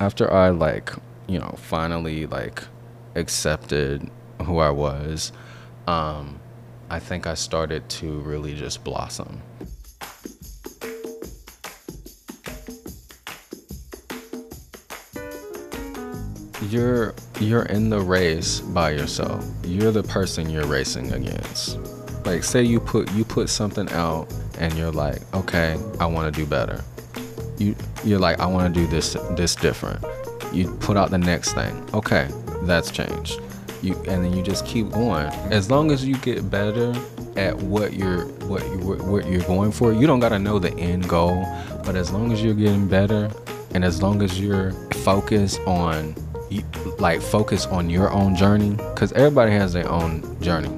after I like, you know, finally like accepted who I was, um, I think I started to really just blossom. You're you're in the race by yourself. You're the person you're racing against. Like say you put you put something out and you're like, "Okay, I want to do better." You you're like, "I want to do this this different." You put out the next thing. Okay, that's changed. You and then you just keep going. As long as you get better at what you're what you what you're going for, you don't got to know the end goal, but as long as you're getting better and as long as you're focused on like focus on your own journey because everybody has their own journey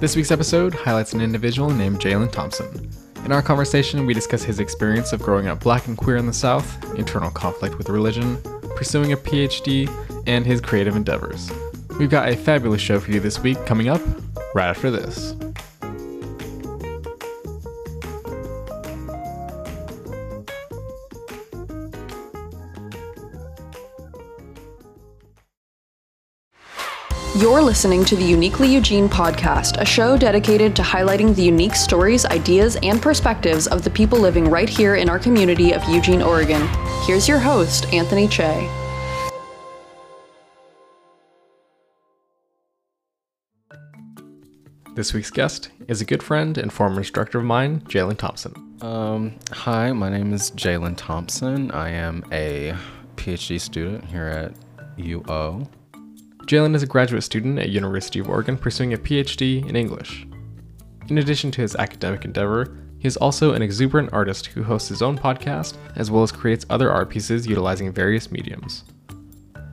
This week's episode highlights an individual named Jalen Thompson. In our conversation, we discuss his experience of growing up black and queer in the South, internal conflict with religion, pursuing a PhD, and his creative endeavors. We've got a fabulous show for you this week coming up right after this. You're listening to the Uniquely Eugene podcast, a show dedicated to highlighting the unique stories, ideas, and perspectives of the people living right here in our community of Eugene, Oregon. Here's your host, Anthony Che. This week's guest is a good friend and former instructor of mine, Jalen Thompson. Um, hi, my name is Jalen Thompson. I am a PhD student here at UO. Jalen is a graduate student at University of Oregon pursuing a PhD in English. In addition to his academic endeavor, he is also an exuberant artist who hosts his own podcast as well as creates other art pieces utilizing various mediums.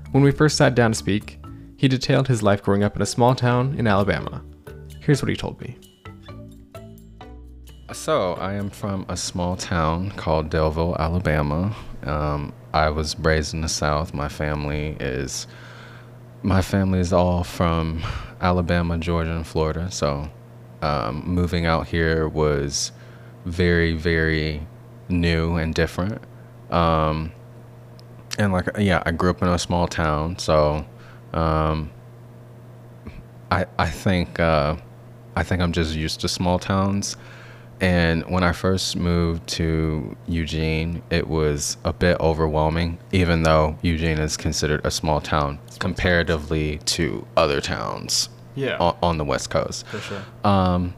When we first sat down to speak, he detailed his life growing up in a small town in Alabama. Here's what he told me. So, I am from a small town called Daleville, Alabama. Um, I was raised in the South. My family is my family is all from Alabama, Georgia, and Florida. So, um, moving out here was very, very new and different. Um, and like, yeah, I grew up in a small town, so um, I I think uh, I think I'm just used to small towns. And when I first moved to Eugene, it was a bit overwhelming, even though Eugene is considered a small town comparatively to other towns Yeah. on, on the West Coast. For sure. Um,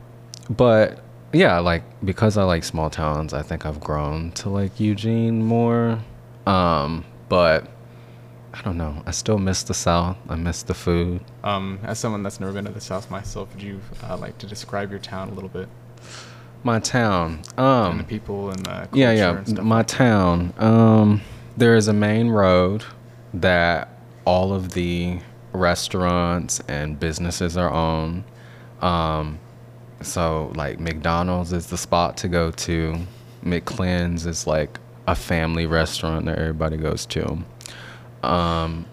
but yeah, like because I like small towns, I think I've grown to like Eugene more. Um, but I don't know. I still miss the South. I miss the food. Um, as someone that's never been to the South myself, would you uh, like to describe your town a little bit? My town. and the Um, people and the yeah, yeah. and My town. Um, there is a main road that all of the restaurants and businesses are on. Um, so like McDonald's is the spot to go to. McClinn's is like a family restaurant that everybody goes to. Um,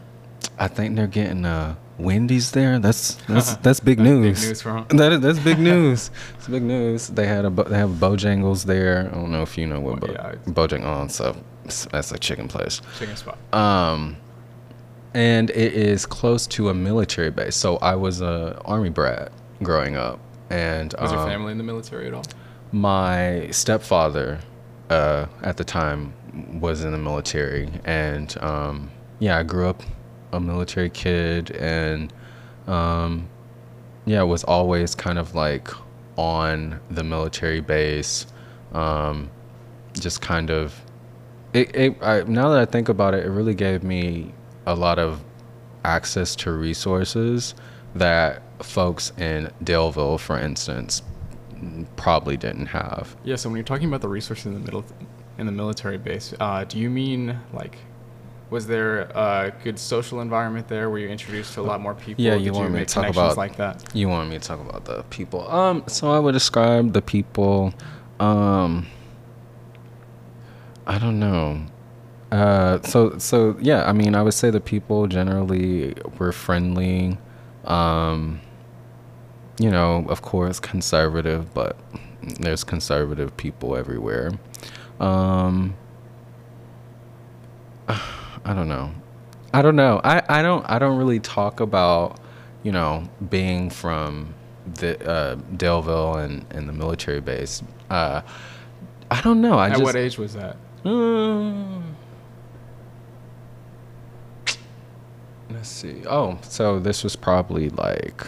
I think they're getting uh Wendy's there. That's that's that's big That's big news. news for. That is that's big news. It's big news. They had a they have Bojangles there. I don't know if you know what Oh, Bo- yeah, Bojangles. Oh, so that's a chicken place. Chicken spot. Um, and it is close to a military base. So I was a army brat growing up, and Was your um, family in the military at all? my stepfather uh, at the time was in the military and um, yeah i grew up a military kid and um, yeah was always kind of like on the military base um, just kind of it, it I, now that i think about it it really gave me a lot of access to resources that folks in Daleville, for instance, probably didn't have. Yeah. So when you're talking about the resources in the middle, in the military base, uh, do you mean like, was there a good social environment there? Were you introduced to a lot more people? Yeah, Did you want me make to talk about like that? You wanted me to talk about the people. Um, so I would describe the people. Um, I don't know. Uh, so so yeah, I mean, I would say the people generally were friendly. Um, you know, of course, conservative, but there's conservative people everywhere. Um, I don't know. I don't know. I, I don't I don't really talk about, you know, being from the uh, Daleville and, and the military base. Uh, I don't know. I At just what age was that? Mm. let's see. Oh, so this was probably like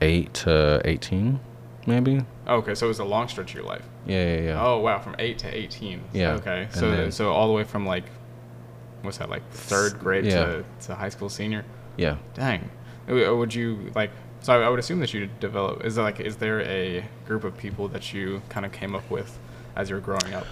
eight to eighteen, maybe. Oh, okay, so it was a long stretch of your life. Yeah, yeah, yeah. Oh wow, from eight to eighteen. Yeah, Okay, and so then- so all the way from like, what's that like third grade Yeah. to, to high school senior? Yeah. Dang. Uh, Would you like? So I would assume that you develop. Is there like is there a group of people that you kind of came up with as you were growing up?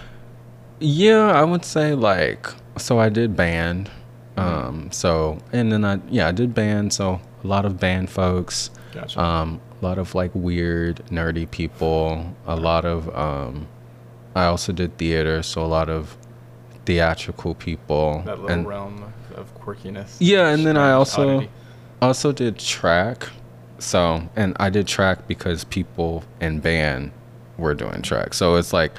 Yeah, I would say like so I did band. Um so and then I yeah, I did band, so a lot of band folks. Gotcha. Um a lot of like weird nerdy people, a lot of um I also did theater, so a lot of theatrical people. that little and realm of, quirkiness. Yeah, and then I also oddity. also did track. So, and I did track because people in band were doing track. So it's like,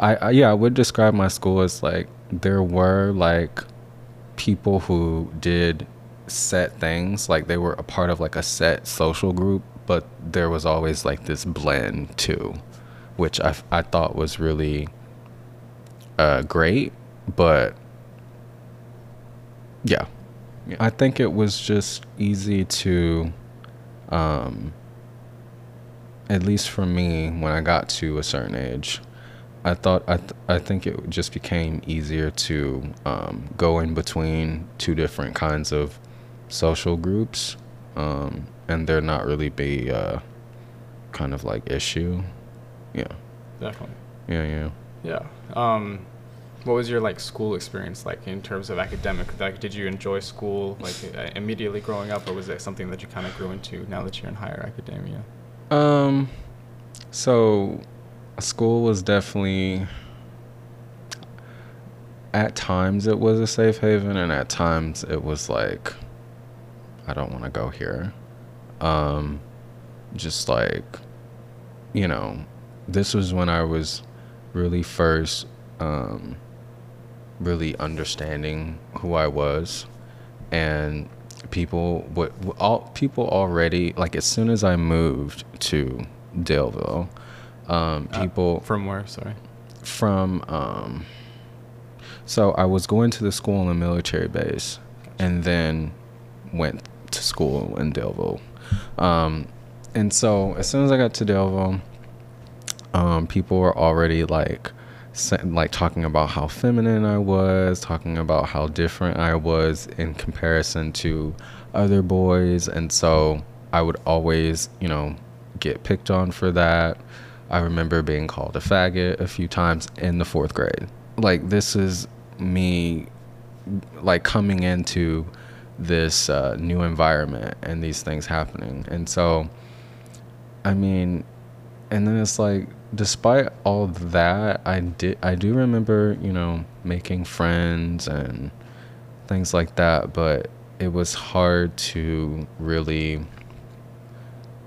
I, I yeah, I would describe my school as like there were like people who did set things, like they were a part of like a set social group, but there was always like this blend too, which I I thought was really uh, great, but yeah. Yeah. I think it was just easy to, um, at least for me, when I got to a certain age, I thought I th- I think it just became easier to um, go in between two different kinds of social groups, um, and there not really be uh, kind of like issue. Yeah, definitely. yeah, yeah. Yeah. Um, what was your like school experience like in terms of academic? Like, did you enjoy school like uh, immediately growing up, or was it something that you kind of grew into now that you're in higher academia? Um, so school was definitely at times it was a safe haven, and at times it was like I don't want to go here. Um, just like you know, this was when I was really first um really understanding who I was and people what all people already like as soon as I moved to Daleville um Uh, people From where? Sorry. from um so I was going to the school in the military base and then went to school in Daleville. Um and so as soon as I got to Daleville, um people were already like like talking about how feminine I was, talking about how different I was in comparison to other boys and so I would always, you know, get picked on for that. I remember being called a faggot a few times in the 4th grade. Like this is me like coming into this uh, new environment and these things happening. And so I mean, and then it's like despite all that, I did I do remember, you know, making friends and things like that, but it was hard to really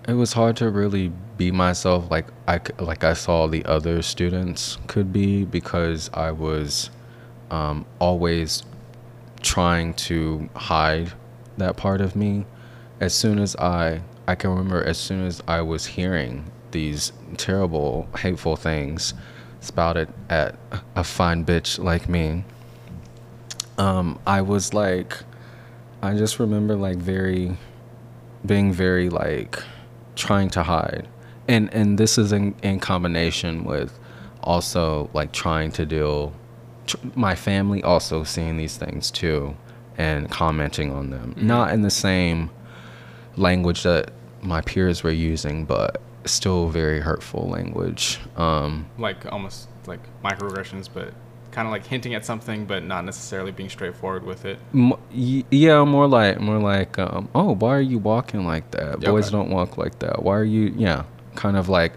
it was hard to really be myself like I like I saw the other students could be because I was um, always trying to hide that part of me. As soon as I I can remember as soon as I was hearing these terrible hateful things spouted at a fine bitch like me, um, I was like I just remember like very being very like trying to hide. And and this is in, in combination with also like trying to deal tr- my family also seeing these things too and commenting on them. Not in the same language that my peers were using but still very hurtful language um Like almost like microaggressions, but kind of like hinting at something, but not necessarily being straightforward with it. M- y- yeah, more like more like um, oh, why are you walking like that? Yeah, Boys okay. don't walk like that. Why are you? Yeah, kind of like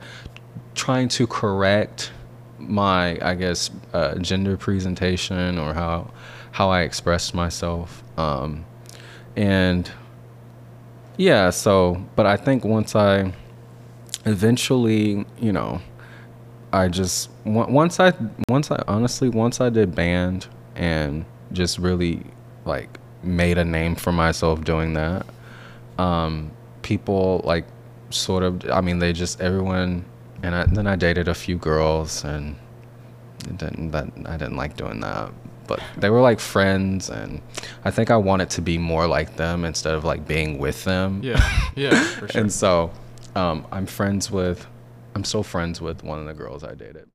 trying to correct my, I guess, uh, gender presentation or how how I expressed myself. Um, and yeah, so but I think once I eventually, you know, I just once I once I honestly once I did band and just really like made a name for myself doing that. Um, people like sort of I mean they just everyone and I, then I dated a few girls and it didn't that I didn't like doing that. But they were like friends and I think I wanted to be more like them instead of like being with them. Yeah, yeah, for sure. And so um, I'm friends with I'm still friends with one of the girls I dated.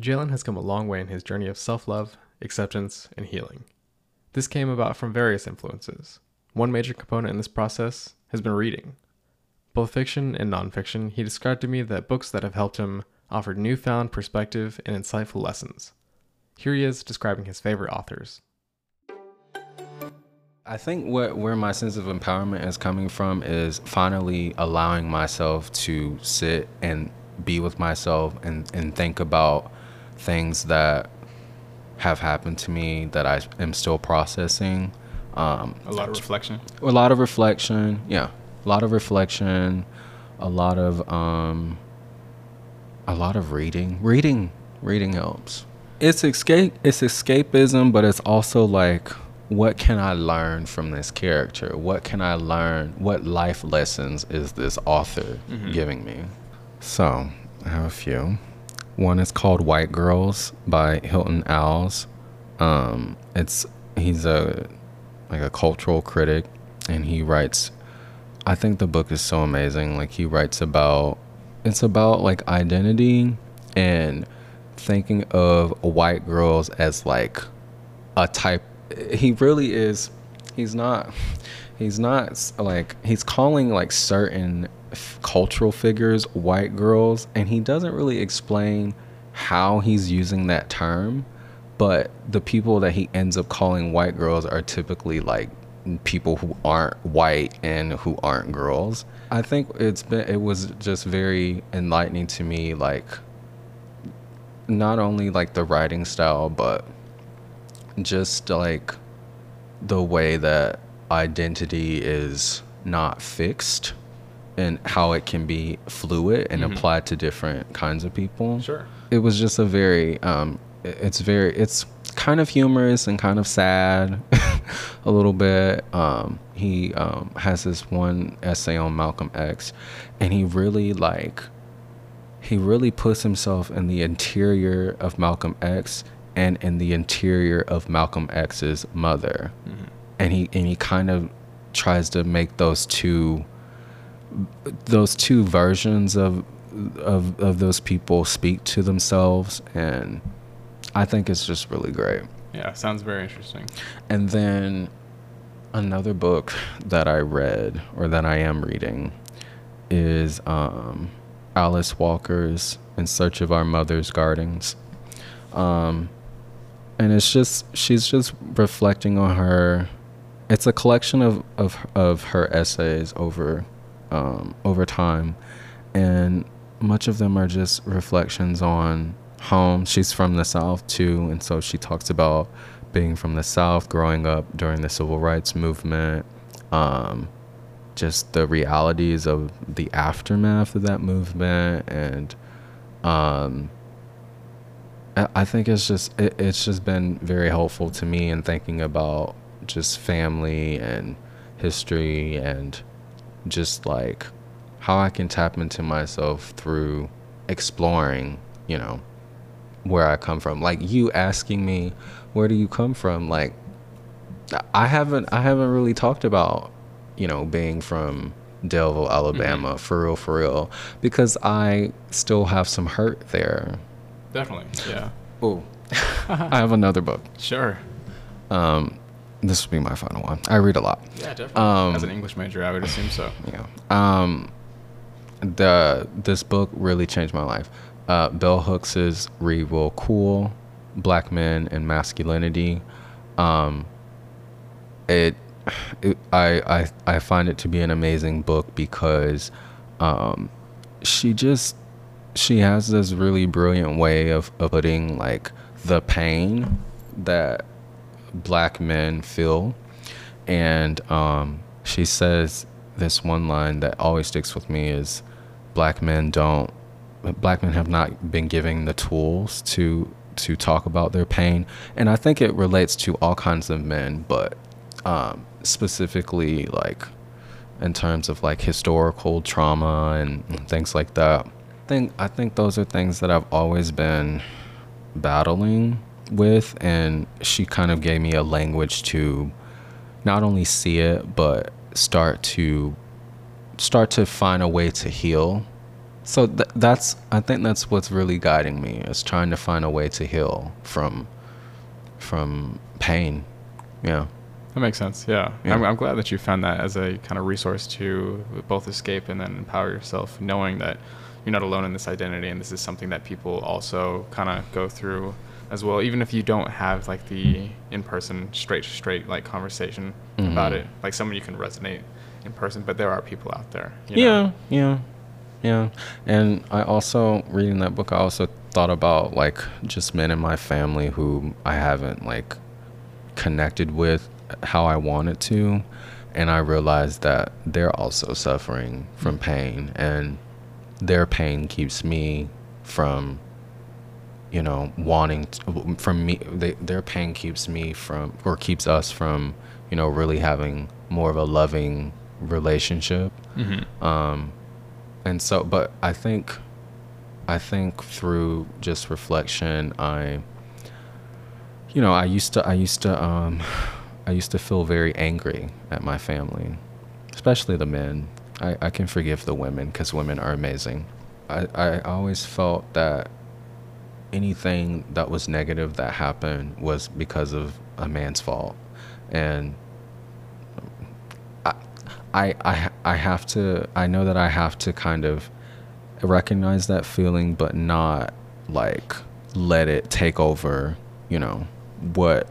Jalen has come a long way in his journey of self love, acceptance, and healing. This came about from various influences. One major component in this process has been reading. Both fiction and nonfiction, he described to me that books that have helped him offered newfound perspective and insightful lessons. Here he is describing his favorite authors. I think what where my sense of empowerment is coming from is finally allowing myself to sit and be with myself and, and think about things that have happened to me that I am still processing. Um, A lot of reflection. a lot of reflection, yeah, a lot of reflection, a lot of um, a lot of reading. Reading, reading helps. It's escape. It's escapism, but it's also like, what can I learn from this character? What can I learn? What life lessons is this author giving me? So I have a few. One is called White Girls by Hilton Als. Um, it's he's a like a cultural critic, and he writes. I think the book is so amazing. Like he writes about, it's about like identity and thinking of white girls as like a type. He really is. He's not. He's not like he's calling like certain f- cultural figures white girls, and he doesn't really explain how he's using that term. But the people that he ends up calling white girls are typically like people who aren't white and who aren't girls. I think it's been it was just very enlightening to me like not only like the writing style but just like the way that identity is not fixed and how it can be fluid and applied to different kinds of people. Sure. It was just a very um it's very it's kind of humorous and kind of sad a little bit. Um he um has this one essay on Malcolm X and he really like he really puts himself in the interior of Malcolm X and in the interior of Malcolm X's mother. And he and he kind of tries to make those two those two versions of of of those people speak to themselves and I think it's just really great. Yeah, sounds very interesting. And then another book that I read or that I am reading is um, Alice Walker's In Search of Our Mother's Gardens. Um, and it's just, she's just reflecting on her. It's a collection of, of, of her essays over, um, over time. And much of them are just reflections on home. She's from the South too. And so she talks about being from the South, growing up during the civil rights movement, um, just the realities of the aftermath of that movement, and um, I I think it's just it, it's just been very helpful to me in thinking about just family and history and just like how I can tap into myself through exploring, you know, where I come from. Like you asking me, where do you come from? Like I haven't I haven't really talked about, you know, being from Daleville, mm-hmm. Alabama, for real, for real, because I still have some hurt there. Definitely. Yeah. Oh, I have another book. Sure. Um, this will be my final one. I read a lot. Yeah, definitely. Um, As an English major, I would assume so. Yeah. Um, the this book really changed my life. Uh, Bell Hooks's "We Real Cool," Black Men and Masculinity. Um, it, it I, I I find it to be an amazing book because um, she just she has this really brilliant way of, of putting like the pain that black men feel. And um, she says this one line that always sticks with me is black men don't black men have not been given the tools to to talk about their pain. And i think it relates to all kinds of men but um, specifically like in terms of like historical trauma and things like that think i think those are things that i've always been battling with and she kind of gave me a language to not only see it but start to start to find a way to heal so th- that's i think that's what's really guiding me is trying to find a way to heal from from pain yeah That makes sense. Yeah, Yeah. I'm, I'm glad that you found that as a kind of resource to both escape and then empower yourself, knowing that you're not alone in this identity, and this is something that people also kind of go through as well. Even if you don't have like the in-person, straight, straight like conversation about Mhm. it, like someone you can resonate in person, but there are people out there. you know? yeah yeah yeah and i also reading that book i also thought about like just men in my family who i haven't like connected with how i wanted to and i realized that they're also suffering from pain and their pain keeps me from you know wanting to, from me they, their pain keeps me from or keeps us from you know really having more of a loving relationship Mhm. um and so but i think i think through just reflection i you know i used to i used to um i used to feel very angry at my family especially the men i, I can forgive the women because women are amazing I, I always felt that anything that was negative that happened was because of a man's fault and I, I, I, I have to, I know that I have to kind of recognize that feeling, but not like let it take over, you know, what,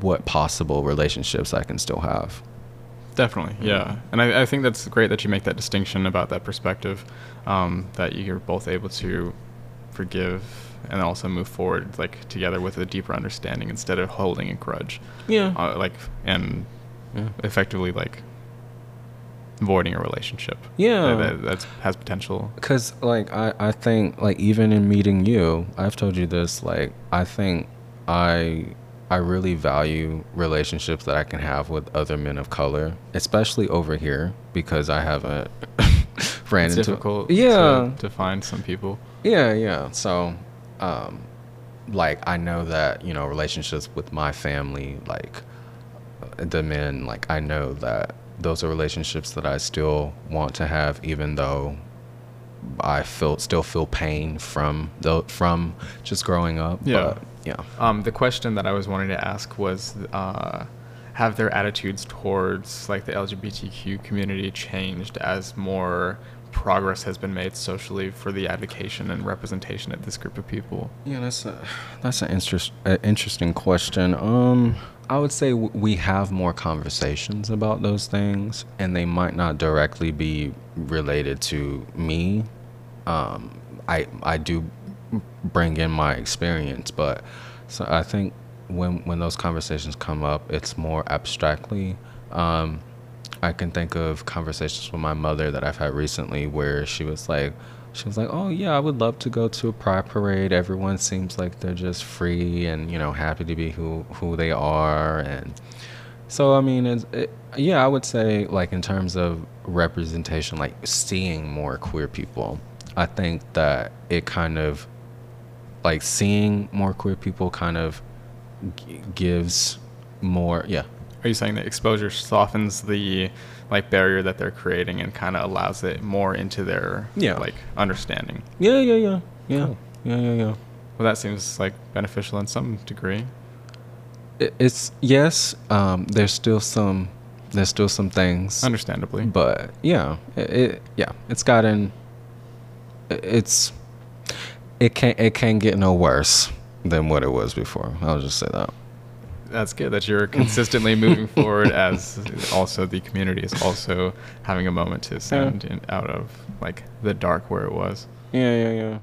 what possible relationships I can still have. Definitely, yeah. And I, I think that's great that you make that distinction about that perspective, um, that you're both able to forgive and also move forward like together with a deeper understanding instead of holding a grudge. Yeah. Uh, like and Yeah. effectively like avoiding a relationship. Yeah. That, has potential. Cause like I, I think like even in meeting you, I've told you this, like I think I I really value relationships that I can have with other men of color, especially over here because I haven't ran It's into difficult Yeah. to, to find some people. Yeah, yeah. So, um, like I know that you know relationships with my family, like uh, the men, like I know that those are relationships that I still want to have, even though I feel still feel pain from the from just growing up. Yeah. But, yeah. Um, the question that I was wanting to ask was, uh, have their attitudes towards like the LGBTQ community changed as more progress has been made socially for the advocation and representation of this group of people? Yeah, that's a that's an interest a interesting question. Um, I would say w- we have more conversations about those things, and they might not directly be related to me. Um, I I do bring in my experience, but so I think when when those conversations come up, it's more abstractly. Um, I can think of conversations with my mother that I've had recently where she was like, she was like, "Oh yeah, I would love to go to a pride parade. Everyone seems like they're just free and you know happy to be who who they are." And so I mean, it's, it, yeah, I would say like in terms of representation, like seeing more queer people, I think that it kind of like seeing more queer people kind of g- gives more yeah Are you saying that exposure softens the like barrier that they're creating and kind of allows it more into their Yeah. like understanding? yeah yeah yeah yeah Cool. yeah yeah yeah Well, that seems like beneficial in some degree. it's yes um there's still some there's still some things Understandably. but yeah it, it yeah it's gotten it's it can't it can't get no worse than what it was before i'll just say that That's good that you're consistently moving forward as also the community is also having a moment to ascend in, out of like the dark where it was. yeah yeah yeah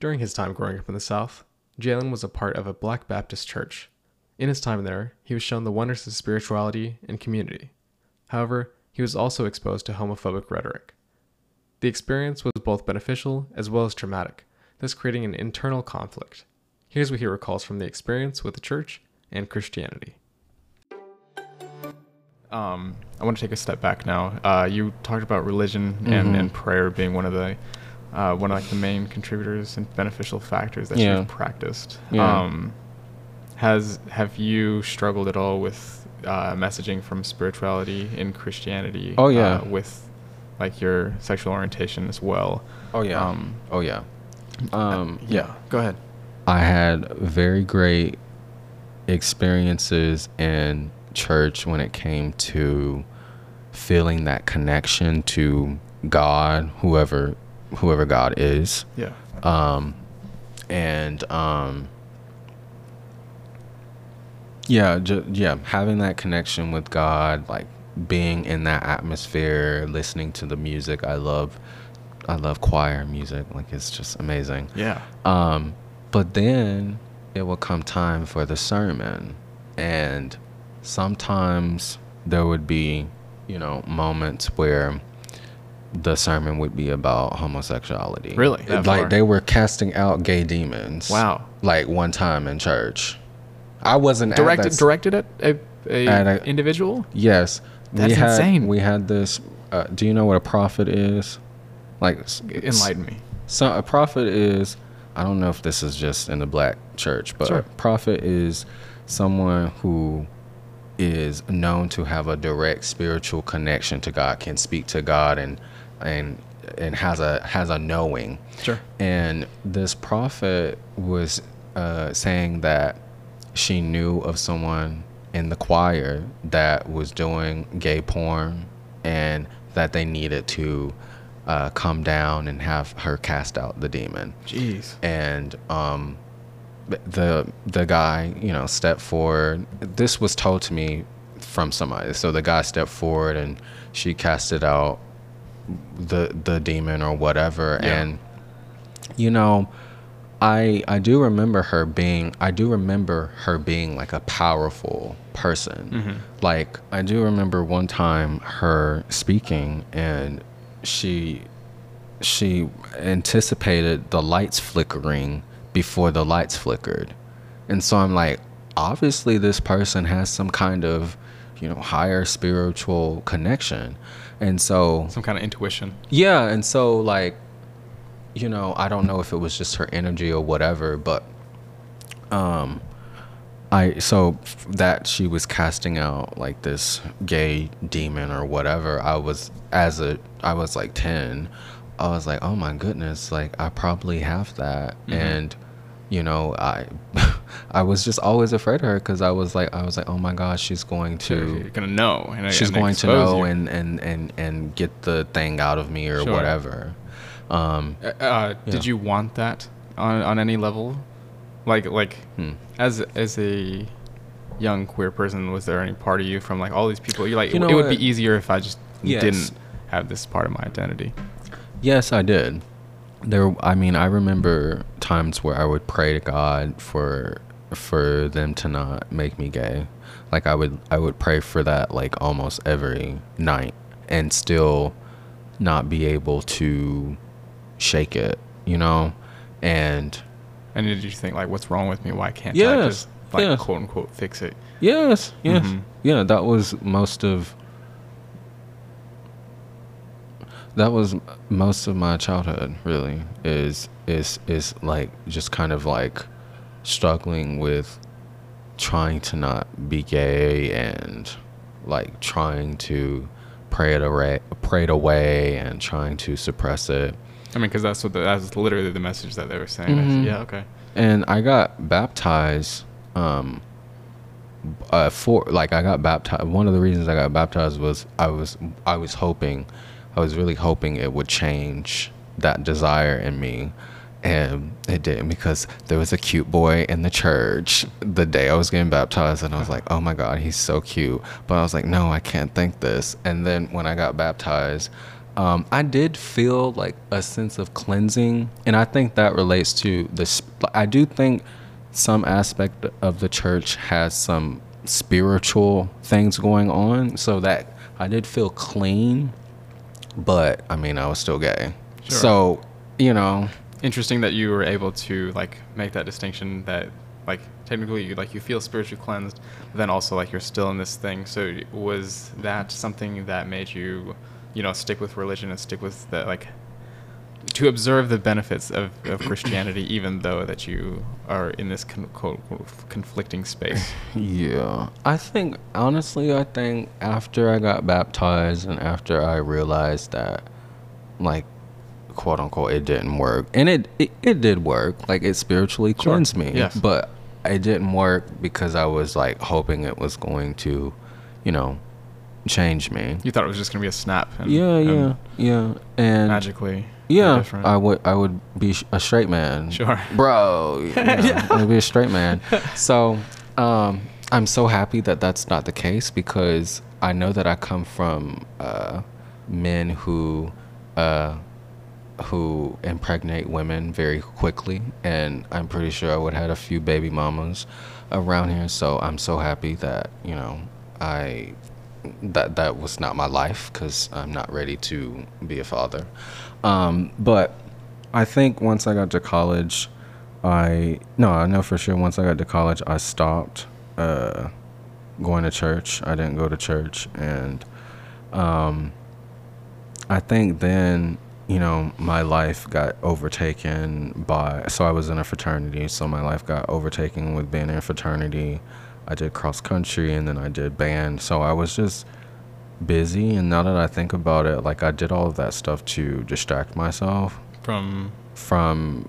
During his time growing up in the South, Jalen was a part of a Black Baptist church. In his time there, he was shown the wonders of spirituality and community. However, he was also exposed to homophobic rhetoric. The experience was both beneficial as well as traumatic, thus creating an internal conflict. Here's what he recalls from the experience with the church and Christianity. Um, I want to take a step back now. Uh, you talked about religion and, Mhm. and prayer being one of the uh, one of like the main contributors and beneficial factors that Yeah. you've practiced. Yeah. Um, has have you struggled at all with uh, messaging from spirituality in Christianity? Oh, yeah. uh, with like your sexual orientation as well. Oh yeah. Um, oh yeah. Um, yeah. Go ahead. I had very great experiences in church when it came to feeling that connection to God, whoever whoever God is. Yeah. Um and um yeah, ju- yeah, having that connection with God, like being in that atmosphere, listening to the music. I love I love choir music. Like it's just amazing. Yeah. Um, but then it will come time for the sermon, and sometimes there would be, you know, moments where the sermon would be about homosexuality. Really? That like far? they were casting out gay demons. Wow. Like one time in church, I wasn't at Directed that directed at a, a, At a- individual. Yes, That's we had, insane. We had this. Uh, do you know what a prophet is? Like Enlighten me. So a prophet is I don't know if this is just in the black church, but Sure. a prophet is someone who is known to have a direct spiritual connection to God, can speak to God and and and has a has a knowing. Sure. And this prophet was uh, saying that she knew of someone in the choir that was doing gay porn and that they needed to uh, come down and have her cast out the demon. Jeez. And um, the the guy, you know, stepped forward. This was told to me from somebody. So the guy stepped forward and she casted out the the demon or whatever Yeah. and you know i i do remember her being i do remember her being like a powerful person Mm-hmm. like i do remember one time her speaking and she she anticipated the lights flickering before the lights flickered and so i'm like obviously this person has some kind of you know higher spiritual connection and so Some kind of intuition. yeah, and so like, you know, I don't know if it was just her energy or whatever, but um I so that she was casting out like this gay demon or whatever. I was as a I was like 10. I was like, "Oh my goodness, like I probably have that." And you know, I I was just always afraid of her cuz I was like I was like, "Oh my gosh, she's going to You're gonna know. And, she's and going to know you. and, and and and get the thing out of me or Sure. whatever um Uh, uh, Did you want that on on any level? Like like Hmm. as as a young queer person, was there any part of you from like all these people? You're like You know it would be easier if I just Yes. didn't have this part of my identity. yes i did there i mean i remember times where i would pray to god for for them to not make me gay like i would i would pray for that like almost every night and still not be able to shake it you know and And did you think like, what's wrong with me? Why can't I just like yes. quote unquote fix it? Yes, yes. Mhm. Yeah, that was most of that was most of my childhood really is is is like just kind of like struggling with trying to not be gay and like trying to pray it away pray it away and trying to suppress it. I mean, because that's what the, that's literally the message that they were saying. I Mhm. yeah, okay. and I got baptized um uh for like I got baptized one of the reasons I got baptized was I was I was hoping I was really hoping it would change that desire in me and it didn't because there was a cute boy in the church the day I was getting baptized and I was like oh my god he's so cute but I was like no I can't think this and then when I got baptized um, I did feel like a sense of cleansing, and I think that relates to the. sp- I do think some aspect of the church has some spiritual things going on, so that I did feel clean, but I mean, I was still gay. Sure. So, you know, Interesting that you were able to like make that distinction that like technically you like you feel spiritually cleansed, but then also like you're still in this thing. So was that something that made you, you know, stick with religion and stick with the like to observe the benefits of, of Christianity, even though that you are in this con- quote, quote, conflicting space. Yeah. I think, honestly, I think after I got baptized and after I realized that, like, quote unquote, it didn't work. And it, it, it did work. Like, it spiritually Sure. cleansed me. Yes. But it didn't work because I was, like, hoping it was going to, you know, change me. You thought it was just gonna be a snap. And, Yeah, yeah, yeah. And magically. yeah. I would I would be sh- a straight man. Sure. Bro, yeah, I would be a straight man. So, um, I'm so happy that that's not the case because I know that I come from uh, men who uh, who impregnate women very quickly, and I'm pretty sure I would have had a few baby mamas around here. So I'm so happy that you know I that that was not my life because I'm not ready to be a father. Um, but I think once I got to college, I no, I know for sure. Once I got to college, I stopped uh, going to church. I didn't go to church, and um, I think then you know my life got overtaken by. So I was in a fraternity, so my life got overtaken with being in a fraternity. I did cross country, and then I did band. So I was just busy, and now that I think about it, like I did all of that stuff to distract myself From from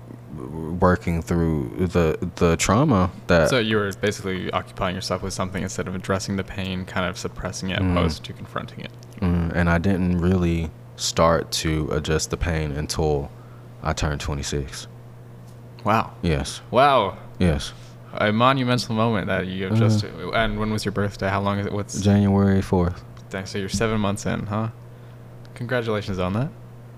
working through the the trauma that so you were basically occupying yourself with something instead of addressing the pain, kind of suppressing it, Mhm. opposed to confronting it. Mm, and I didn't really start to adjust the pain until I turned 26. Wow. Yes. Wow. Yes. A monumental moment that you have Uh-huh. just. And when was your birthday? How long is it? What's. January 4th. Thanks. So you're seven months in, huh? Congratulations on that.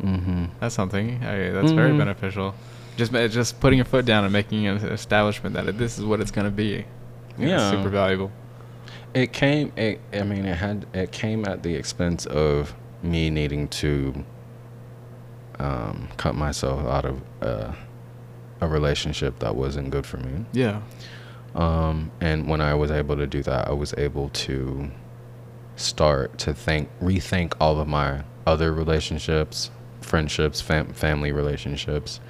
Mhm. That's something. I, that's very Mhm. beneficial. Just just putting your foot down and making an establishment that it, this is what it's gonna be. Yeah, Yeah. super valuable. It came it, I mean it had it came at the expense of me needing to um, cut myself out of uh, a relationship that wasn't good for me. Yeah. Um, and when I was able to do that, I was able to start to think, rethink all of my other relationships, friendships, fam- family relationships.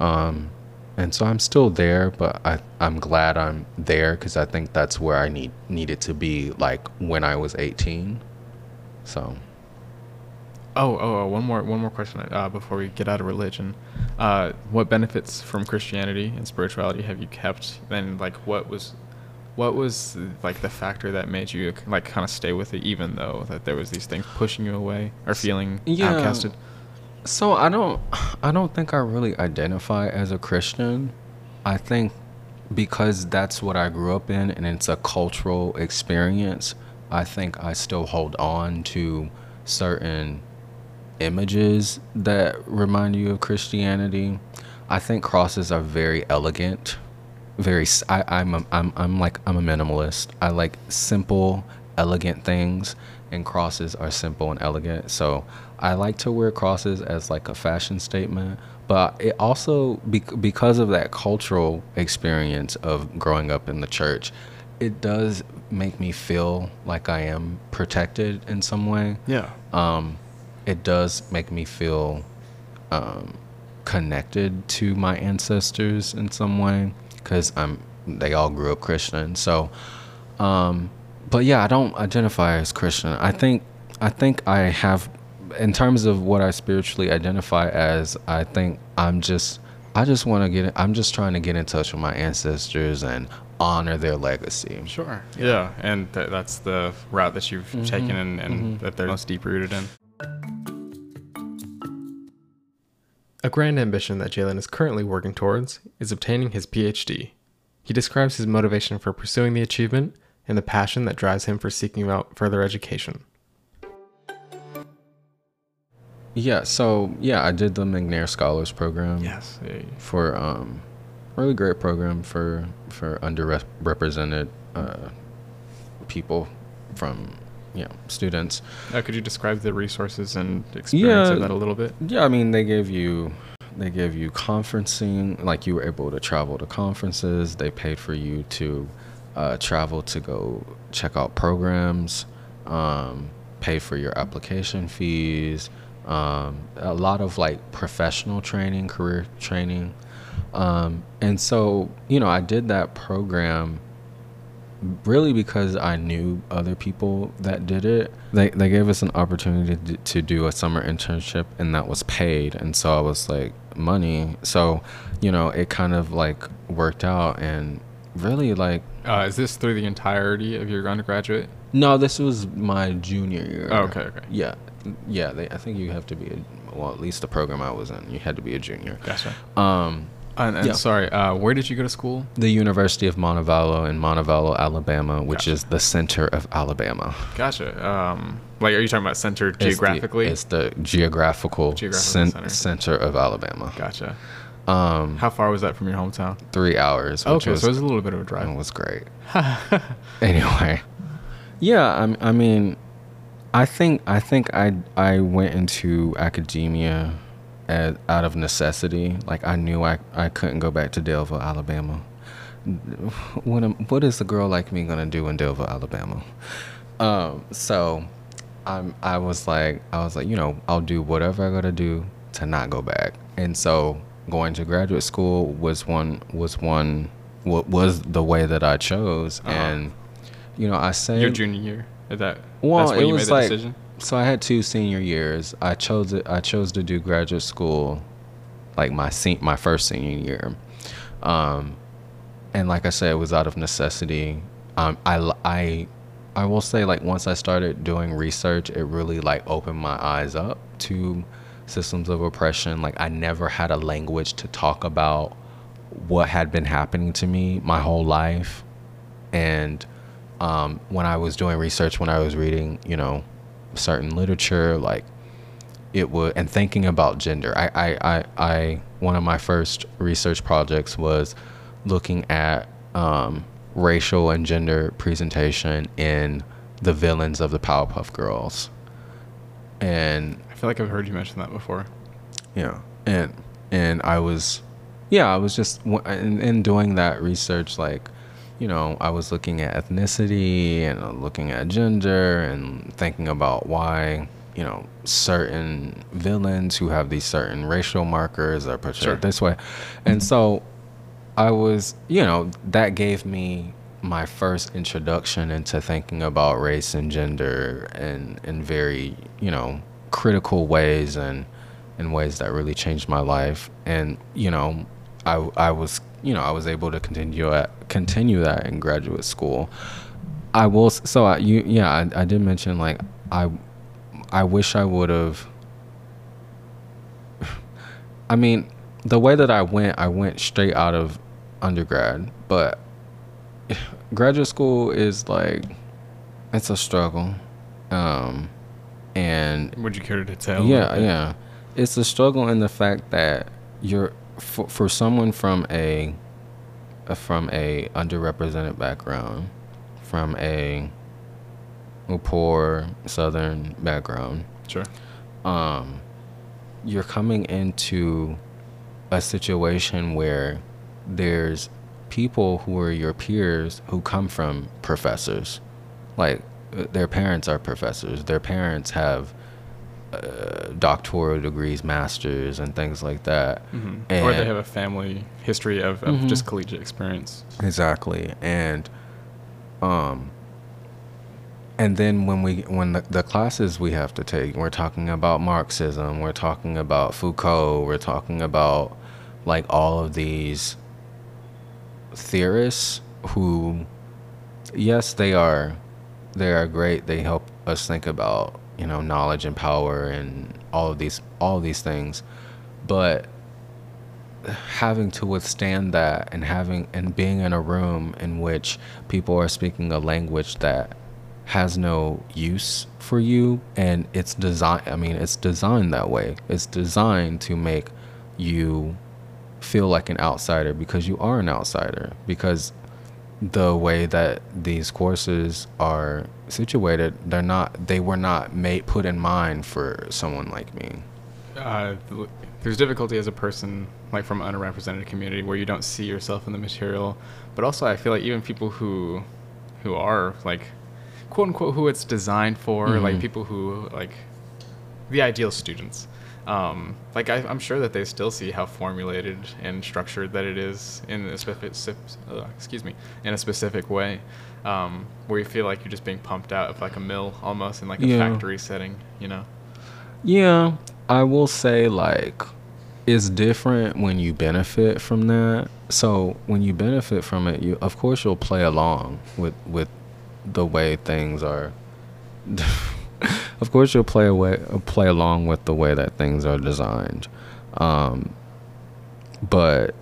Um, and so I'm still there, but I, I'm glad I'm there because I think that's where I need needed to be, like when I was 18. So Oh, oh, oh, one more, one more question uh, before we get out of religion. Uh, what benefits from Christianity and spirituality have you kept? And like, what was, what was like the factor that made you like kind of stay with it, even though that there was these things pushing you away or feeling Yeah. outcasted? So I don't I don't think I really identify as a Christian. I think because that's what I grew up in and it's a cultural experience, I think I still hold on to certain images that remind you of Christianity. I think crosses are very elegant. Very I I'm a, I'm I'm like I'm a minimalist. I like simple, elegant things and crosses are simple and elegant. So I like to wear crosses as like a fashion statement, but it also because of that cultural experience of growing up in the church, it does make me feel like I am protected in some way. Yeah. Um, it does make me feel um, connected to my ancestors in some way because I'm they all grew up Christian. So, um, but yeah, I don't identify as Christian. I think I think I have, in terms of what I spiritually identify as, I think I'm just I just want to get. I'm just trying to get in touch with my ancestors and honor their legacy. Sure. Yeah, and th- that's the route that you've taken and, and that they're most deep rooted in. A grand ambition that Jalen is currently working towards is obtaining his PhD. He describes his motivation for pursuing the achievement and the passion that drives him for seeking out further education. Yeah. So yeah, I did the McNair Scholars Program. Yes. for um really great program for for underrepresented uh people from you know students. Uh, could you describe the resources and experience Yeah. of that a little bit? Yeah, I mean they gave you they gave you conferencing, like you were able to travel to conferences. They paid for you to uh, travel to go check out programs, um, pay for your application fees, um, a lot of like professional training, career training. Um, and so, you know, I did that program really because I knew other people that did it. They they gave us an opportunity to, to do a summer internship and that was paid and so I was like money. So, you know, it kind of like worked out and really like Uh, is this through the entirety of your undergraduate? no, this was my junior year. Oh, okay, okay. Yeah. Yeah, they, I think you have to be a, well, at least the program I was in, you had to be a junior. Gotcha. Um And, and Yeah. sorry, uh, where did you go to school? the University of Montevallo in Montevallo, Alabama, which Gotcha. is the center of Alabama. Gotcha. Um, like, are you talking about centered It's the- geographically? It's the, geographical, Geographical cen- center. center. of Alabama. gotcha. Um, How far was that from your hometown? three hours. Which Okay, was, so it was a little bit of a drive. it was great. anyway, yeah. I mean, I think I think I I went into academia as, out of necessity. Like I knew I I couldn't go back to Daleville, Alabama. What am, what is a girl like me gonna do in Daleville, Alabama? Um, so I'm I was like I was like you know I'll do whatever I gotta do to not go back. And so going to graduate school was one was one what was the way that I chose. Uh-huh. And you know I say Your junior year? Is that well, that's when it you was made the like decision? So. I had two senior years. I chose it. I chose to do graduate school, like my se- my first senior year, um, and like I said, it was out of necessity. Um, I I I will say like once I started doing research, it really like opened my eyes up to systems of oppression. Like I never had a language to talk about what had been happening to me my whole life and um, when I was doing research, when I was reading, you know, certain literature, like it would, and thinking about gender, I, I, I, I one of my first research projects was looking at um, racial and gender presentation in the villains of the Powerpuff Girls, and I feel like I've heard you mention that before. yeah and and i was yeah i was just in, in doing that research like you know i was looking at ethnicity and uh, looking at gender and thinking about why you know certain villains who have these certain racial markers are portrayed Sure. this way and so i was you know that gave me my first introduction into thinking about race and gender in in very you know critical ways and in ways that really changed my life and you know i i was you know i was able to continue at continue that in graduate school i will so I, you yeah I, I did mention like i i wish i would have i mean the way that i went i went straight out of undergrad but graduate school is like it's a struggle um and Would you care to tell? yeah, yeah. It's a struggle in the fact that you're for, for someone from a, from a underrepresented background, from a, a poor southern background, Sure. um, you're coming into a situation where there's people who are your peers who come from professors, like uh, their parents are professors. Their parents have uh, doctoral degrees, masters, and things like that. hmm Or they have a family history of, of Mhm. just collegiate experience. Exactly. And um and then when we when the, the classes we have to take, we're talking about Marxism, we're talking about Foucault, we're talking about like all of these theorists who yes, they are they are great. They help us think about, you know, knowledge and power and all of these all of these things. But having to withstand that and having and being in a room in which people are speaking a language that has no use for you and it's designed I mean it's designed that way. It's designed to make you feel like an outsider because you are an outsider because the way that these courses are situated, they're not they were not made put in mind for someone like me. Uh, there's difficulty as a person like from an underrepresented community where you don't see yourself in the material, but also I feel like even people who who are like quote unquote who it's designed for, like Mhm. people who like the ideal students. Um, like I, I'm sure that they still see how formulated and structured that it is in a specific, uh, excuse me, in a specific way, um, where you feel like you're just being pumped out of like a mill almost in like a Yeah. factory setting, you know? Yeah, I will say like it's different when you benefit from that. So when you benefit from it, you of course you'll play along with with the way things are. of course you'll play away play along with the way that things are designed. Um, but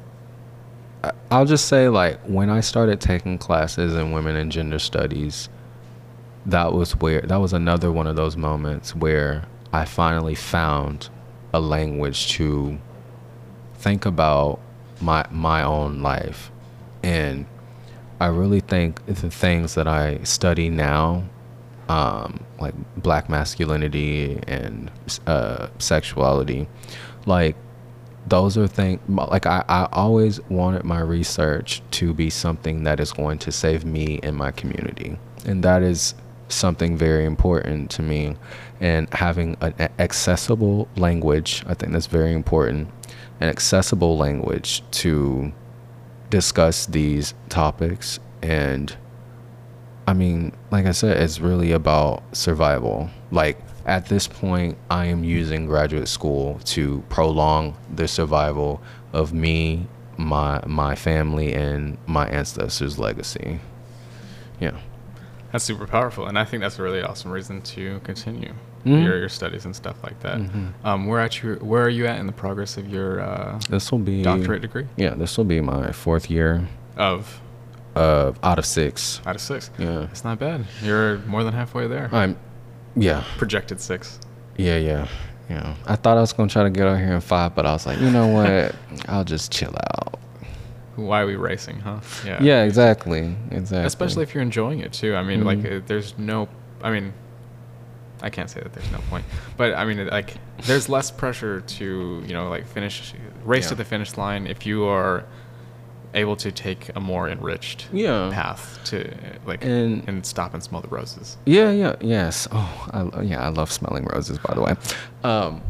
I'll just say like when I started taking classes in women and gender studies, that was where that was another one of those moments where I finally found a language to think about my my own life and I really think the things that I study now um, like black masculinity and uh, sexuality. Like those are things like I, I always wanted my research to be something that is going to save me and my community. And that is something very important to me. And having an accessible language i think that's very important an accessible language to discuss these topics and I mean, like I said, it's really about survival. Like at this point, I am using graduate school to prolong the survival of me, my my family, and my ancestors' legacy. Yeah. That's super powerful, and I think that's a really awesome reason to continue Mhm. your, your studies and stuff like that. Mhm. Um, where at your where are you at in the progress of your uh, This will be doctorate degree? Yeah, this will be my fourth year Of of out of six. out of six. Yeah. It's not bad. You're more than halfway there. I'm. Yeah. Projected six. Yeah. Yeah. Yeah. I thought I was gonna try to get out here in five, but I was like, you know what? I'll just chill out. Why are we racing, huh? Yeah. Yeah. Exactly. Exactly. Especially if you're enjoying it too. I mean, like, Mhm. uh, there's no. I mean, I can't say that there's no point, but I mean, like, there's less pressure to you know like finish race to the finish line if you are able to take a more enriched Yeah. path to like And- and stop and smell the roses. Yeah, yeah, yes. Oh, I, yeah, I love smelling roses, by the way. Um,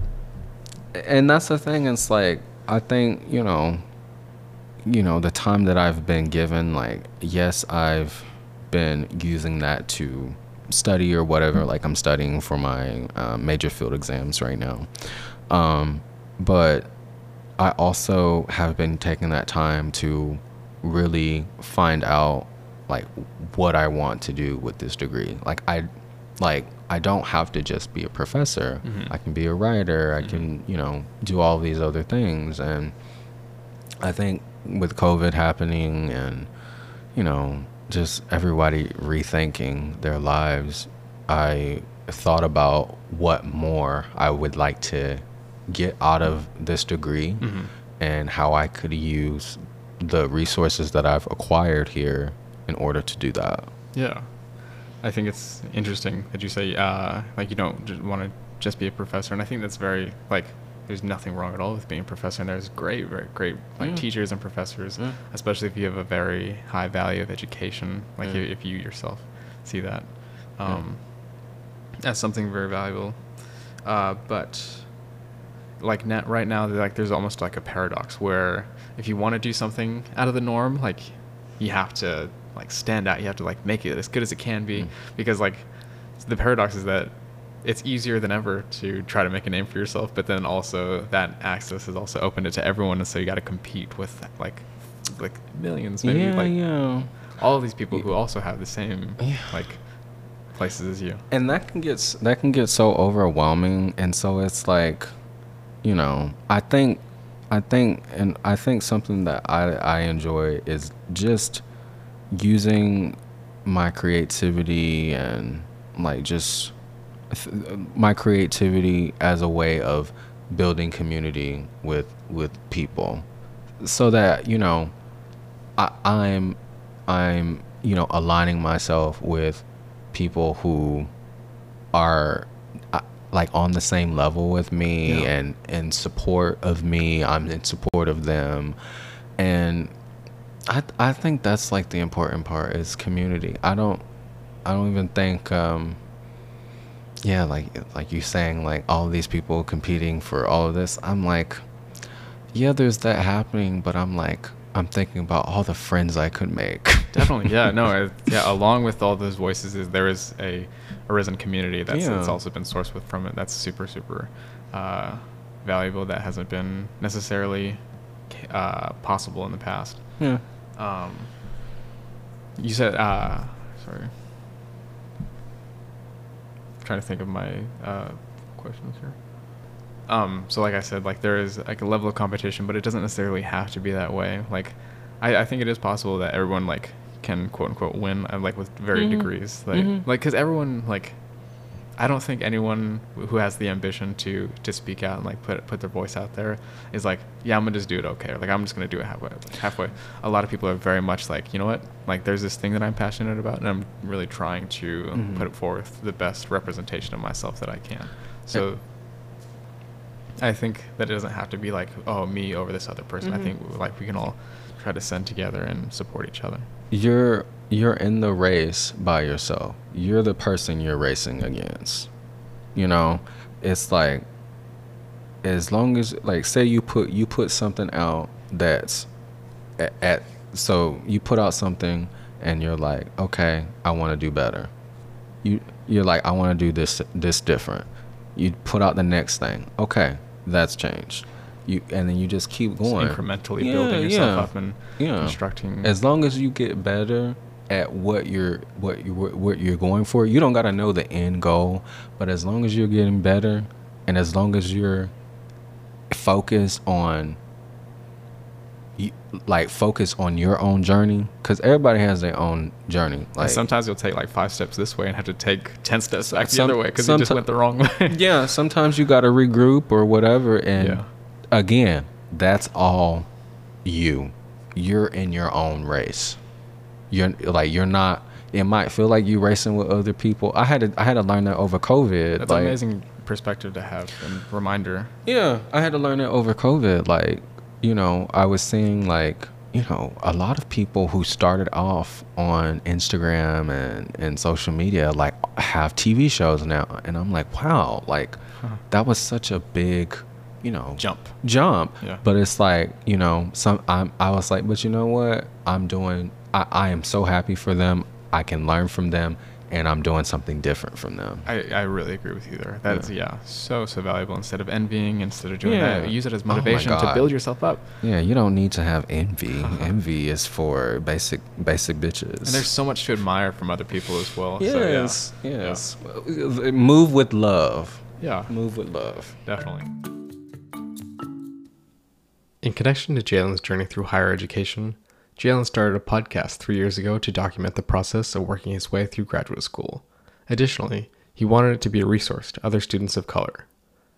and that's the thing. It's like I think you know, you know, the time that I've been given. Like, yes, I've been using that to study or whatever. Like, I'm studying for my uh, major field exams right now. Um, but I also have been taking that time to really find out like what I want to do with this degree. Like I like I don't have to just be a professor. Mhm. I can be a writer. I Mhm. can, you know, do all these other things and I think with COVID happening and you know, just everybody rethinking their lives, I thought about what more I would like to get out of this degree Mhm. and how I could use the resources that I've acquired here in order to do that. Yeah, I think it's interesting that you say uh, like you don't want to just be a professor, and I think that's very like there's nothing wrong at all with being a professor, and there's great, very great like Yeah. teachers and professors, Yeah. especially if you have a very high value of education, like Yeah. if, if you yourself see that. Um, That's something very valuable, uh, but like net right now like there's almost like a paradox where if you want to do something out of the norm like you have to like stand out you have to like make it as good as it can be Mm. because like the paradox is that it's easier than ever to try to make a name for yourself but then also that access is also opened it to everyone and so you got to compete with like like millions maybe yeah, like yeah. all of these people who also have the same Yeah. like places as you And that can get that can get so overwhelming and so it's like you know, I think I think and I think something that I I enjoy is just using my creativity and like just my creativity as a way of building community with with people. So that you know I, I'm I'm, you know, aligning myself with people who are like on the same level with me Yeah. and in support of me. I'm in support of them, and I I think that's like the important part is community. I don't I don't even think um yeah like like you saying like all these people competing for all of this. I'm like yeah, there's that happening, but I'm like I'm thinking about all the friends I could make. Definitely, yeah. No, I, yeah. Along with all those voices, is there is a arisen community that's, that's also been sourced with from it. That's super, super uh, valuable. That hasn't been necessarily uh, possible in the past. yeah. Um, you said, uh, sorry. trying to think of my uh, questions here. Um, so like I said, like there is like a level of competition, but it doesn't necessarily have to be that way. Like, I, I think it is possible that everyone like can quote unquote win, uh, like with varied Mhm. degrees. Like, Mhm. like because everyone like, I don't think anyone who has the ambition to to speak out and like put put their voice out there is like, yeah, I'm gonna just do it okay. Or, like I'm just gonna do it halfway. Like, halfway. A lot of people are very much like, you know what? Like there's this thing that I'm passionate about, and I'm really trying to Mhm. put forth the best representation of myself that I can. So. I think that it doesn't have to be like, oh, me over this other person. I Mhm. think like we can all try to send together and support each other. You're you're in the race by yourself. You're the person you're racing against. You know, it's like as long as like say you put you put something out that's at, at so you put out something and you're like, okay, I want to do better. You you're like, I want to do this this different. You put out the next thing. Okay, that's changed. You and then you just keep Just going incrementally Yeah, building yourself yeah. up and Yeah. constructing. as long as you get better at what you're what you what you're going for you don't got to know the end goal but as long as you're getting better and as long as you're focused on like focus on your own journey because everybody has their own journey And like sometimes you'll take like five steps this way and have to take ten steps back the Some- other way because you just went the wrong way. yeah sometimes you got to regroup or whatever and Yeah. Again that's all you. You're in your own race. You're like you're not it might feel like you racing with other people. I had to i had to learn that over covid That's like, an amazing perspective to have and reminder. yeah i had to learn it over covid like you know i was seeing like you know a lot of people who started off on instagram and and social media like have tv shows now. And i'm like wow like that was such a big you know Jump. jump Yeah. but it's like you know some i'm i was like but you know what i'm doing i i am so happy for them i can learn from them and i'm doing something different from them I, I really agree with you there. That's yeah. so so valuable. Instead of envying, instead of doing Yeah. that, use it as Oh motivation to build yourself up. yeah you don't need to have envy envy is for basic basic bitches And there's so much to admire from other people as well. yes so, yeah. yes move with love Yeah, yeah move with love definitely. In connection to Jalen's journey through higher education, Jalen started a podcast three years ago to document the process of working his way through graduate school. Additionally, he wanted it to be a resource to other students of color.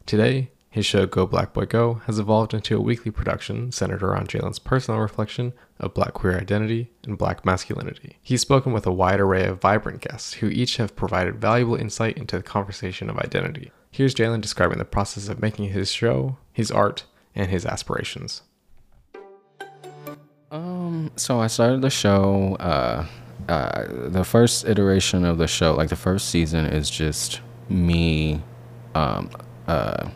Today, his show Go Black Boy Go has evolved into a weekly production centered around Jalen's personal reflection of black queer identity and black masculinity. He's spoken with a wide array of vibrant guests who each have provided valuable insight into the conversation of identity. Here's Jalen describing the process of making his show, his art, and his aspirations. Um, so I started the show. Uh, uh, the first iteration of the show, like the first season, is just me, um, uh,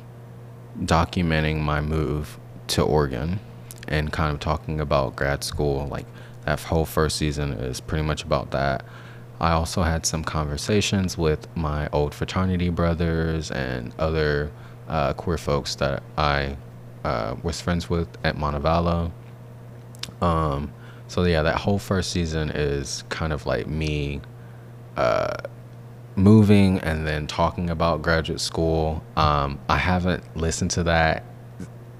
documenting my move to Oregon, and kind of talking about grad school. Like that whole first season is pretty much about that. I also had some conversations with my old fraternity brothers and other uh, queer folks that I uh, was friends with at Montevallo. Um, so yeah, that whole first season is kind of like me uh, moving and then talking about graduate school. Um, I haven't listened to that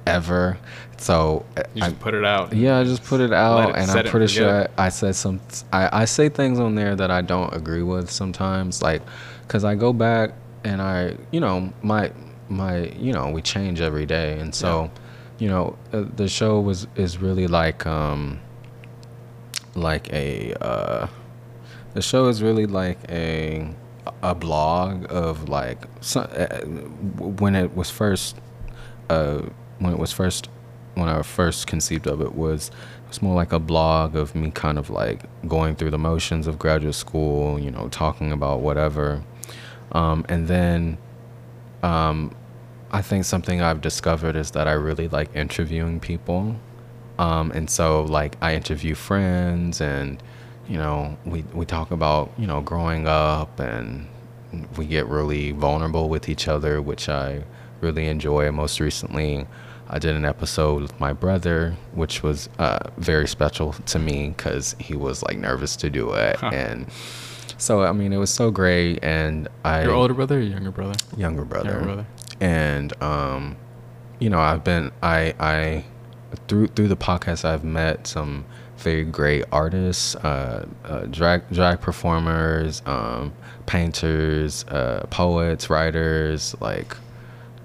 ever, so You I, just put it out. yeah, I just put it out, it- and I'm pretty sure. I, I said some. I, I say things on there that I don't agree with sometimes, like, cause I go back and I, you know, my my, you know, we change every day, and so, you know, uh, the show was is really like, um, like a uh, the show is really like a a blog of like so, uh, when it was first uh, when it was first when I first conceived of it was it's more like a blog of me kind of like going through the motions of graduate school, you know, talking about whatever. Um, and then um, I think something I've discovered is that I really like interviewing people. Um, and so like I interview friends and you know we we talk about you know growing up and we get really vulnerable with each other which I really enjoy most recently I did an episode with my brother which was uh, very special to me because he was like nervous to do it Huh. and so I mean it was so great and I Your older brother or younger brother? younger brother. Younger brother. And um, you know, I've been I I through through the podcast I've met some very great artists, uh, uh, drag drag performers, um, painters, uh, poets, writers, like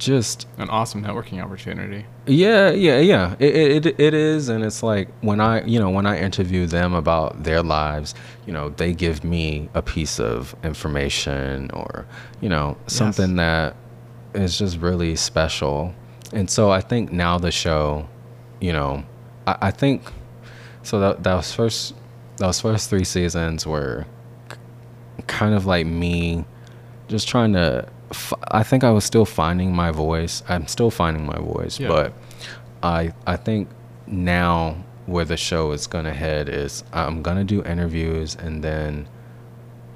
just An awesome networking opportunity. yeah, yeah, yeah. It, it it is, and it's like when I you know when I interview them about their lives, you know, they give me a piece of information or you know something that is just really special. And so I think now the show, you know, I, I think so that that was first those first three seasons were kind of like me just trying to i think i was still finding my voice i'm still finding my voice Yeah. but i i think now where the show is gonna head is i'm gonna do interviews and then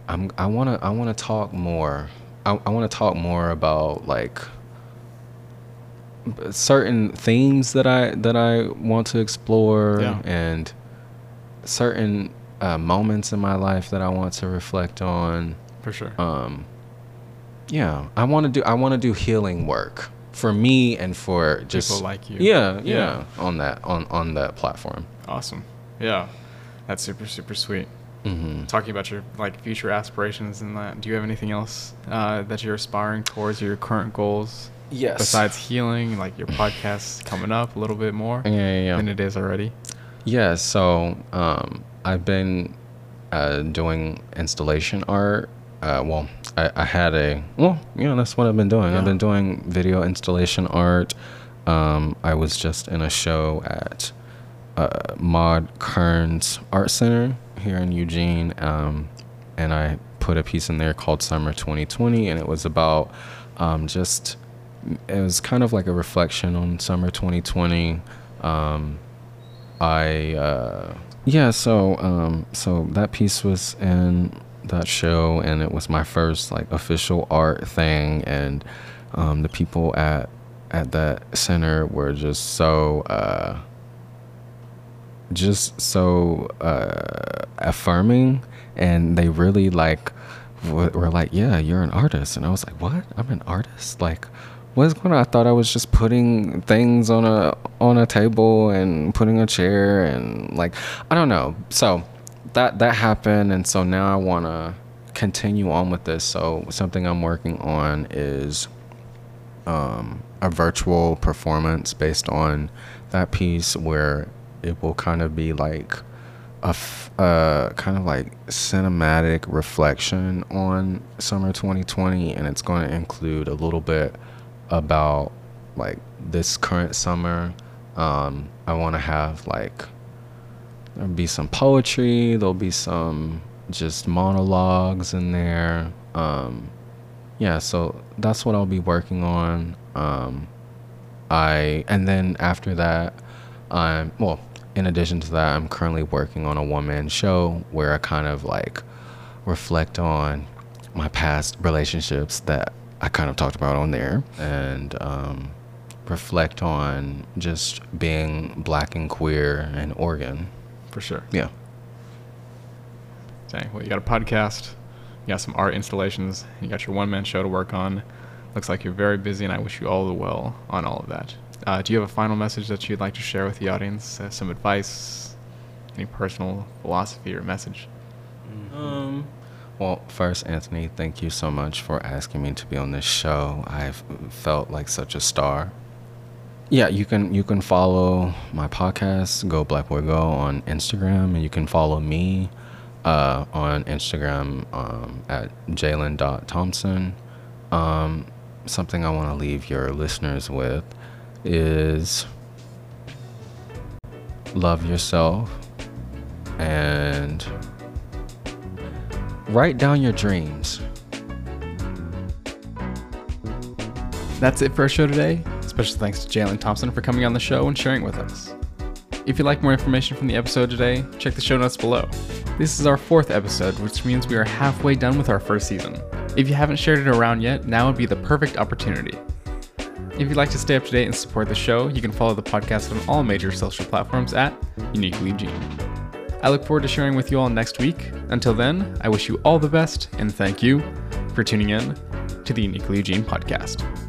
i'm i want to i want to talk more i, I want to talk more about like certain themes that i that i want to explore Yeah. and certain uh, moments in my life that i want to reflect on For sure. um yeah i want to do i want to do healing work for me and for just People like you. yeah, Yeah. yeah on that on on that platform Awesome. Yeah. That's super, super sweet. hmm Talking about your like future aspirations and that, do you have anything else uh, that you're aspiring towards your current goals? yes Besides healing, like your podcast coming up a little bit more yeah yeah, yeah. than it is already. Yeah, so um, I've been uh, doing installation art. Uh, well, I, I had a well, you know, that's what I've been doing. Yeah. I've been doing video installation art. Um, I was just in a show at uh, Maude Kerns Art Center here in Eugene, um, and I put a piece in there called Summer 2020, and it was about um, just it was kind of like a reflection on summer 2020. Um, I uh, yeah, so um, so that piece was in that show, and it was my first like official art thing, and um, the people at at that center were just so uh, just so uh, affirming, and they really like were like, "Yeah, you're an artist," and I was like, "What? I'm an artist? Like." What's going on? I thought I was just putting things on a on a table and putting a chair and like I don't know. So that that happened, and so now I want to continue on with this. So something I'm working on is um, a virtual performance based on that piece where it will kind of be like a f- uh, kind of like cinematic reflection on summer 2020 and it's going to include a little bit about like this current summer um, i want to have like there'll be some poetry there'll be some just monologues in there um, yeah so that's what i'll be working on um, i and then after that i'm well in addition to that i'm currently working on a one-man show where i kind of like reflect on my past relationships that i kind of talked about on there and um, reflect on just being black and queer in oregon For sure. yeah Dang. Well, you got a podcast, you got some art installations, you got your one man show to work on. Looks like you're very busy, and I wish you all the well on all of that. Uh, do you have a final message that you'd like to share with the audience? Uh, some advice, any personal philosophy or message? Um, well, first, Anthony, thank you so much for asking me to be on this show. I've felt like such a star. Yeah, you can you can follow my podcast, Go Black Boy Go, on Instagram, and you can follow me uh, on Instagram um, at Jalen.Thompson. Um, something I want to leave your listeners with is love yourself and write down your dreams. That's it for our show today. Special thanks to Jalen Thompson for coming on the show and sharing with us. If you'd like more information from the episode today, check the show notes below. This is our fourth episode, which means we are halfway done with our first season. If you haven't shared it around yet, now would be the perfect opportunity. If you'd like to stay up to date and support the show, you can follow the podcast on all major social platforms at Uniquely Gene. I look forward to sharing with you all next week. Until then, I wish you all the best and thank you for tuning in to the Uniquely Gene podcast.